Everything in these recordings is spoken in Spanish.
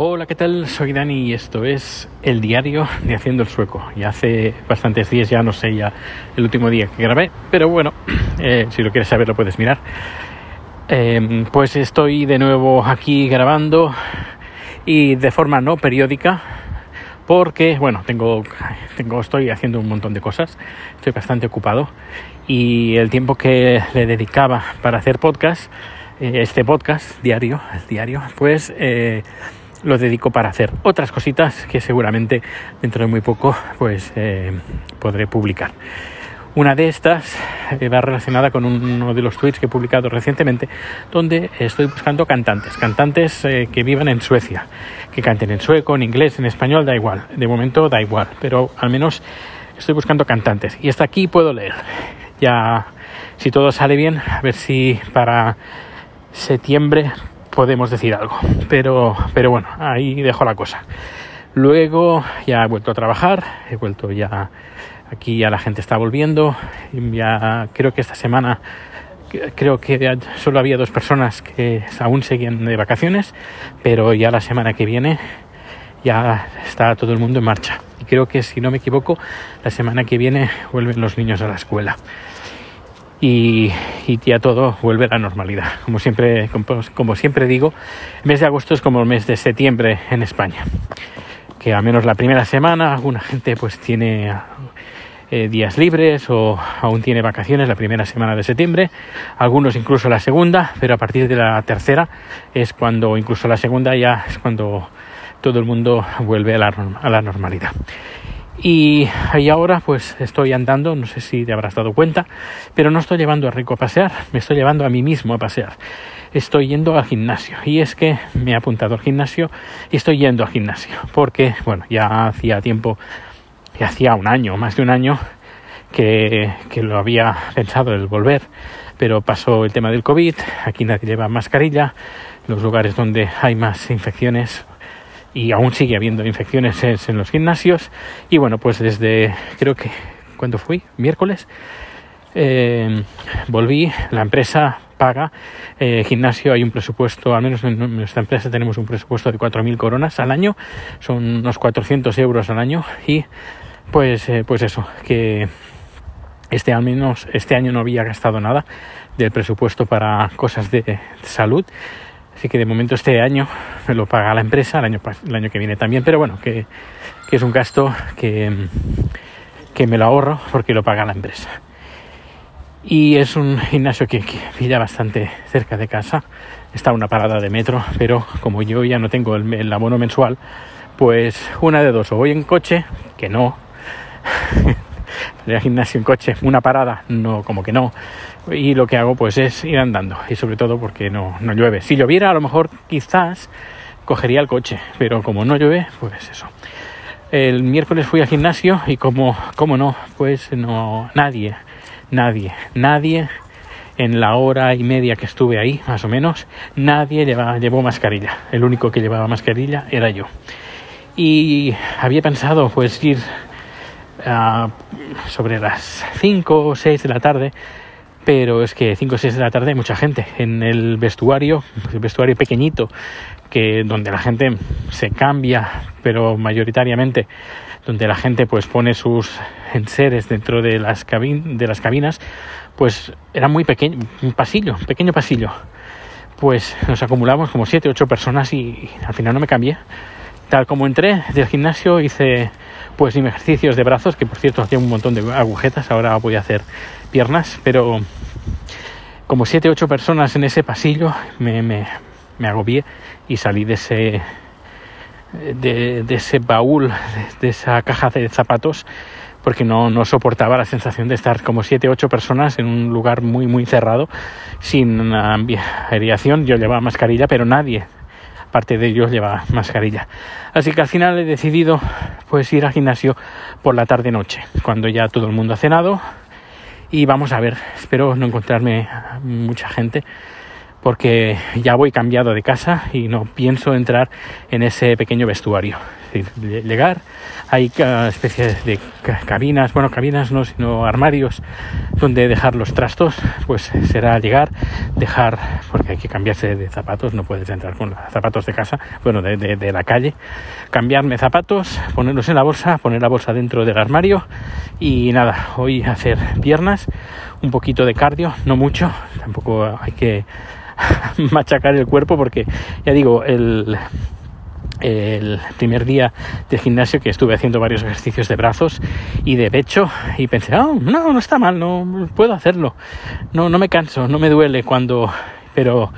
Hola, ¿qué tal? Soy Dani y esto es el diario de Haciendo el Sueco. Y hace bastantes días, ya no sé ya el último día que grabé, pero bueno, eh, si lo quieres saber lo puedes mirar. Em, pues estoy de nuevo aquí grabando y de forma no periódica porque, bueno, tengo, tengo, estoy haciendo un montón de cosas, estoy bastante ocupado y el tiempo que le dedicaba para hacer podcast, eh, este podcast diario, el diario, pues... Lo dedico para hacer otras cositas que seguramente dentro de muy poco pues eh, podré publicar. Una de estas eh, va relacionada con uno de los tweets que he publicado recientemente, donde estoy buscando cantantes, cantantes eh, que vivan en Suecia, que canten en sueco, en inglés, en español, da igual. De momento da igual, pero al menos estoy buscando cantantes. Y hasta aquí puedo leer. Ya, si todo sale bien, a ver si para septiembre podemos decir algo. Pero, pero bueno, ahí dejo la cosa. Luego ya he vuelto a trabajar, he vuelto ya aquí ya la gente está volviendo. Ya creo que esta semana creo que solo había dos personas que aún seguían de vacaciones, pero ya la semana que viene ya está todo el mundo en marcha. Y creo que si no me equivoco, la semana que viene vuelven los niños a la escuela y, ya todo vuelve a la normalidad. Como siempre, digo, el mes de agosto es como el mes de septiembre en España, que al menos la primera semana alguna gente pues tiene eh, días libres o aún tiene vacaciones la primera semana de septiembre, algunos incluso la segunda, pero a partir de la tercera es cuando, incluso la segunda ya es cuando todo el mundo vuelve a la normalidad. Y, ahí ahora pues estoy andando, no sé si te habrás dado cuenta, pero no estoy llevando a Rico a pasear, me estoy llevando a mí mismo a pasear. Estoy yendo al gimnasio y es que me he apuntado al gimnasio y estoy yendo al gimnasio porque, bueno, ya hacía tiempo, ya hacía un año, más de un año que, que lo había pensado el volver, pero pasó el tema del COVID, aquí nadie lleva mascarilla, los lugares donde hay más infecciones y aún sigue habiendo infecciones en, los gimnasios. Y bueno, pues desde creo que cuando fui, miércoles, eh, volví, la empresa paga, eh, gimnasio hay un presupuesto, al menos en nuestra empresa tenemos un presupuesto de 4.000 coronas al año, son unos 400 euros al año y pues, eh, pues eso, que este al menos este año no había gastado nada del presupuesto para cosas de salud Así que de momento este año me lo paga la empresa, el año, el año que viene también, pero bueno, que, es un gasto que, que, me lo ahorro porque lo paga la empresa. Y es un gimnasio que, que pilla bastante cerca de casa. Está una parada de metro, pero como yo ya no tengo el, el abono mensual, pues una de dos, o voy en coche, que no, al gimnasio en coche, una parada, no, como que no. Y lo que hago pues es ir andando, y sobre todo porque no, no llueve. Si lloviera, a lo mejor quizás cogería el coche, pero como no llueve, pues eso. El miércoles fui al gimnasio y como, como no, pues no, nadie, nadie, nadie en la hora y media que estuve ahí, más o menos, nadie llevaba, llevó mascarilla. El único que llevaba mascarilla era yo. Y había pensado pues ir sobre las 5 o 6 de la tarde, pero es que 5 o 6 de la tarde hay mucha gente en el vestuario, el vestuario pequeñito, que donde la gente se cambia, pero mayoritariamente donde la gente pues pone sus enseres dentro de las, cabinas, pues era muy pequeño, un pasillo, un pequeño pasillo. Pues nos acumulamos como 7 8 personas y al final no me cambié. Tal como entré del gimnasio hice pues ejercicios de brazos, que por cierto hacía un montón de agujetas, ahora voy a hacer piernas, pero como siete ocho personas en ese pasillo me, me, me agobié y salí de ese de, ese baúl, de, esa caja de zapatos, porque no, no soportaba la sensación de estar como siete ocho personas en un lugar muy muy cerrado, sin aireación, yo llevaba mascarilla, pero nadie parte de ellos lleva mascarilla. Así que al final he decidido pues ir al gimnasio por la tarde noche, cuando ya todo el mundo ha cenado y vamos a ver, espero no encontrarme mucha gente porque ya voy cambiado de casa y no pienso entrar en ese pequeño vestuario. Llegar, hay especies de cabinas, bueno, cabinas no, sino armarios donde dejar los trastos, pues será llegar, dejar, porque hay que cambiarse de zapatos, no puedes entrar con zapatos de casa, bueno, de, de la calle, cambiarme zapatos, ponerlos en la bolsa, poner la bolsa dentro del armario y nada, hoy hacer piernas, un poquito de cardio, no mucho, tampoco hay que machacar el cuerpo porque ya digo, el, el primer día del gimnasio que estuve haciendo varios ejercicios de brazos y de pecho y pensé, oh, no, no está mal, no puedo hacerlo, no, no me canso, no me duele cuando, pero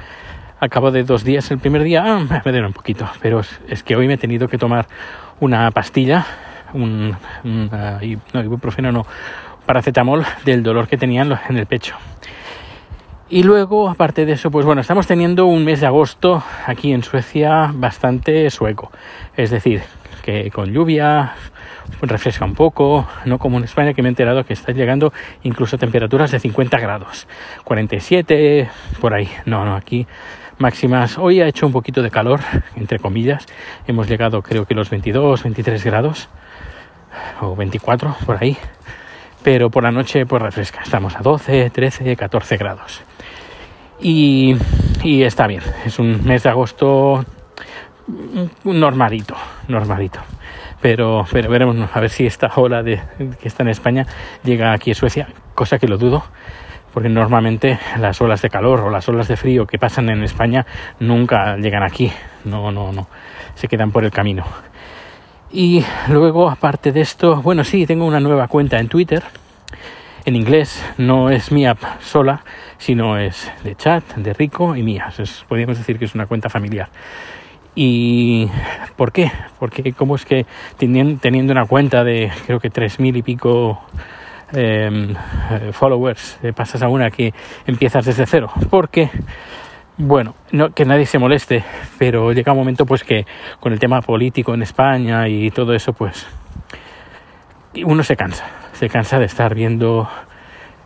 al cabo de dos días, el primer día ah, me duele un poquito, pero es, que hoy me he tenido que tomar una pastilla, un, no, ibuprofeno no, paracetamol del dolor que tenía en el pecho. Y luego, aparte de eso, pues bueno, estamos teniendo un mes de agosto aquí en Suecia bastante sueco. Es decir, que con lluvia refresca un poco, no como en España que me he enterado que está llegando incluso a temperaturas de 50 grados, 47, por ahí. No, no, aquí máximas. Hoy ha hecho un poquito de calor, entre comillas. Hemos llegado creo que los 22, 23 grados o 24 por ahí. Pero por la noche pues refresca. Estamos a 12, 13, 14 grados. Y, está bien, es un mes de agosto normalito, normalito. Pero, pero veremos a ver si esta ola de, que está en España llega aquí a Suecia, cosa que lo dudo, porque normalmente las olas de calor o las olas de frío que pasan en España nunca llegan aquí, no, no, no, se quedan por el camino. Y luego, aparte de esto, bueno, sí, tengo una nueva cuenta en Twitter en inglés no es mía sola, sino es de chat, de Rico y mía. podríamos decir que es una cuenta familiar. ¿Y por qué? Porque cómo es que teniendo una cuenta de creo que tres mil y pico em, eh, followers, eh, pasas a una que empiezas desde cero? Porque, bueno, no, que nadie se moleste, pero llega un momento pues que con el tema político en España y todo eso, pues uno se cansa se cansa de estar viendo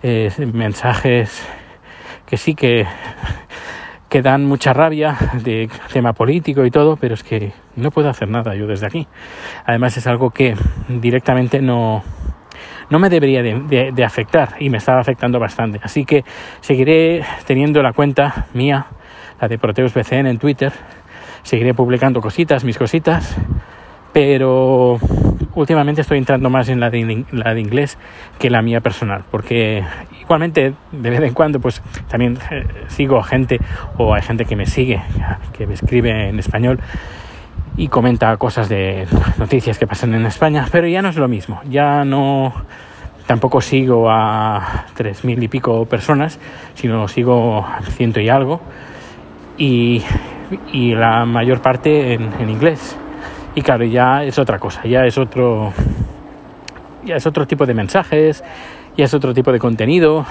eh, mensajes que sí que, que dan mucha rabia de tema político y todo, pero es que no puedo hacer nada yo desde aquí. Además es algo que directamente no, no me debería de, afectar y me estaba afectando bastante. Así que seguiré teniendo la cuenta mía, la de Proteus BCN en Twitter. Seguiré publicando cositas, mis cositas, pero últimamente estoy entrando más en la de, la de inglés que la mía personal, porque igualmente de vez en cuando pues también eh, sigo a gente o hay gente que me sigue, que me escribe en español y comenta cosas de noticias que pasan en España, pero ya no es lo mismo, ya no tampoco sigo a tres mil y pico personas, sino sigo ciento y algo y, y la mayor parte en, en inglés y claro, ya es otra cosa, ya es otro, ya es otro tipo de mensajes, ya es otro tipo de contenido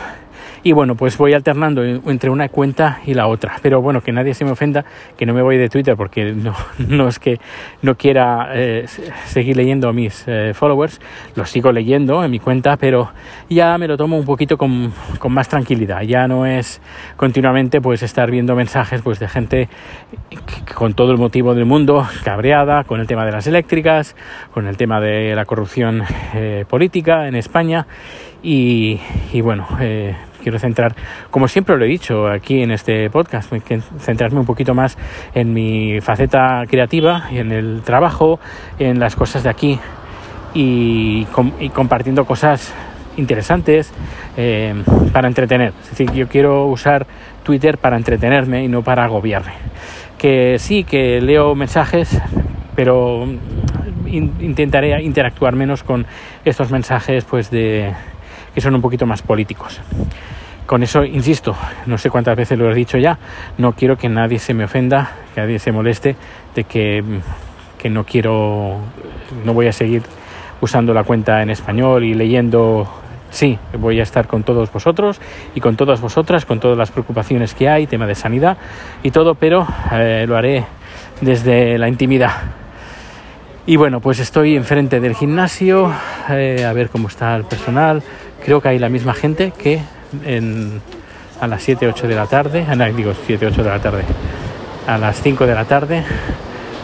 y bueno, pues voy alternando entre una cuenta y la otra. Pero bueno, que nadie se me ofenda, que no me voy de Twitter porque no, no es que no quiera eh, seguir leyendo a mis eh, followers, los sigo leyendo en mi cuenta, pero ya me lo tomo un poquito con, con, más tranquilidad. Ya no es continuamente pues estar viendo mensajes pues de gente con todo el motivo del mundo, cabreada con el tema de las eléctricas, con el tema de la corrupción eh, política en España y, y bueno, quiero centrar, como siempre lo he dicho aquí en este podcast, centrarme un poquito más en mi faceta creativa y en el trabajo, en las cosas de aquí y, compartiendo cosas interesantes eh, para entretener. Es decir, yo quiero usar Twitter para entretenerme y no para agobiarme. Que sí, que leo mensajes, pero intentaré interactuar menos con estos mensajes pues de que son un poquito más políticos. Con eso, insisto, no sé cuántas veces lo he dicho ya, no quiero que nadie se me ofenda, que nadie se moleste de que, que no quiero, no voy a seguir usando la cuenta en español y leyendo sí, voy a estar con todos vosotros y con todas vosotras, con todas las preocupaciones que hay, tema de sanidad y todo, pero eh, lo haré desde la intimidad. Y bueno, pues estoy enfrente del gimnasio, eh, a ver cómo está el personal. Creo que hay la misma gente que a las 7, 8 de la tarde, ah, digo 7, 8 de la tarde, a las 5 de la tarde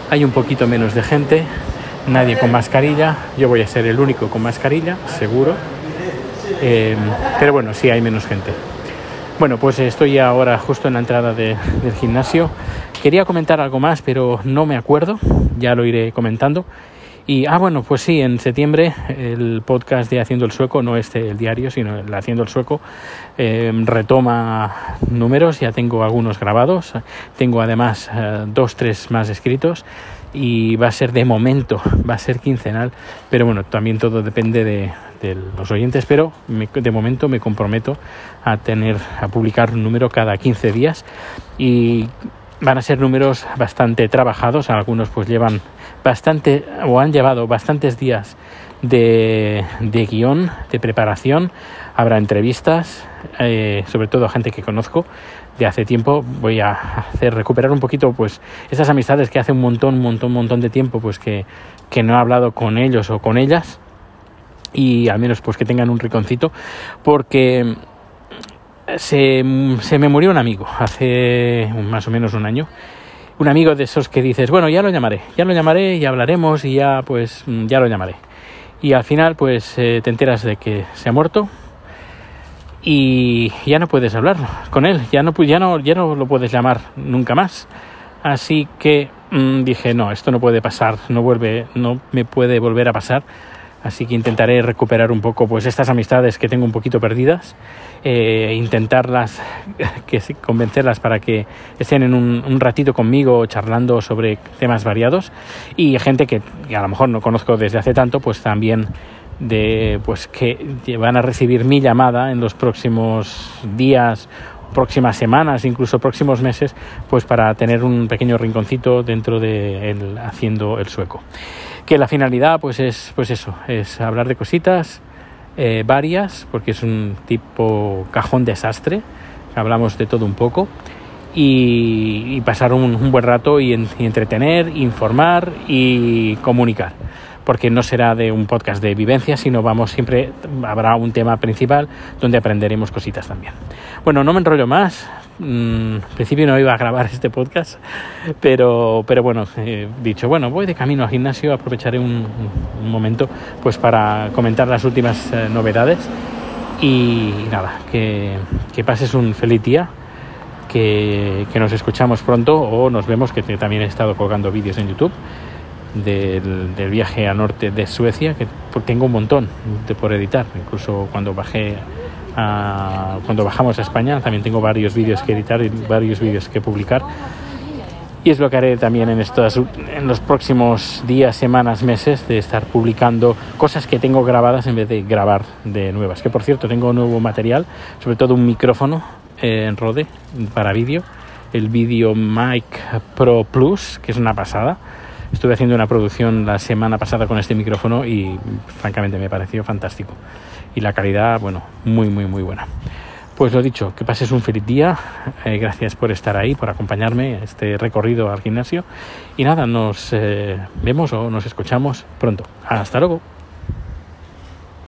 hay un poquito menos de gente, nadie con mascarilla, yo voy a ser el único con mascarilla, seguro. Eh, pero bueno, sí hay menos gente. Bueno, pues estoy ahora justo en la entrada del gimnasio. Quería comentar algo más, pero no me acuerdo, ya lo iré comentando. Y, ah, bueno, pues sí, en septiembre el podcast de Haciendo el Sueco, no este el diario, sino el Haciendo el Sueco, eh, retoma números, ya tengo algunos grabados, tengo además eh, dos, tres más escritos y va a ser de momento, va a ser quincenal, pero bueno, también todo depende de, los oyentes, pero de momento me comprometo a tener, a publicar un número cada 15 días y van a ser números bastante trabajados, algunos pues llevan bastante o han llevado bastantes días de, de guion, de preparación, habrá entrevistas, eh, sobre todo a gente que conozco de hace tiempo, voy a hacer recuperar un poquito pues esas amistades que hace un montón, montón, montón de tiempo pues que, que no he hablado con ellos o con ellas. Y al menos pues que tengan un riconcito porque se, se, me murió un amigo hace más o menos un año. Un amigo de esos que dices, bueno, ya lo llamaré, ya lo llamaré y hablaremos y ya pues ya lo llamaré. Y al final pues eh, te enteras de que se ha muerto y ya no puedes hablar con él, ya no, ya no, ya no lo puedes llamar nunca más. Así que mm, dije, no, esto no puede pasar, no, vuelve, no me puede volver a pasar Así que intentaré recuperar un poco pues estas amistades que tengo un poquito perdidas, eh, intentarlas, que, convencerlas para que estén en un, ratito conmigo charlando sobre temas variados. Y gente que, a lo mejor no conozco desde hace tanto, pues también de pues que van a recibir mi llamada en los próximos días próximas semanas, incluso próximos meses, pues para tener un pequeño rinconcito dentro de él haciendo el sueco. Que la finalidad pues es pues eso es hablar de cositas eh, varias porque es un tipo cajón desastre hablamos de todo un poco y, pasar un, buen rato y, entretener informar y comunicar porque no será de un podcast de vivencia sino vamos siempre habrá un tema principal donde aprenderemos cositas también. Bueno no me enrollo más. Mm, en principio no iba a grabar este podcast, pero, pero bueno, dicho, bueno, voy de camino al gimnasio, aprovecharé un, momento pues para comentar las últimas eh, novedades. Y nada, que, pases un feliz día, que, nos escuchamos pronto o nos vemos, que también he estado colgando vídeos en YouTube. Del, del, viaje a norte de Suecia, que tengo un montón de por editar, incluso cuando bajé cuando bajamos a España. También tengo varios vídeos que editar y varios vídeos que publicar. Y es lo que haré también en, estos, en los próximos días, semanas, meses, de estar publicando cosas que tengo grabadas en vez de grabar de nuevas. Que por cierto, tengo nuevo material, sobre todo un micrófono eh, en Rode para vídeo, el Video Mic Pro Plus, que es una pasada. Estuve haciendo una producción la semana pasada con este micrófono y francamente me pareció fantástico y la calidad, bueno, muy, muy, muy buena. Pues lo dicho, que pases un feliz día. Eh, gracias por estar ahí, por acompañarme este recorrido al gimnasio. Y nada, nos eh, vemos o nos escuchamos pronto. Hasta luego.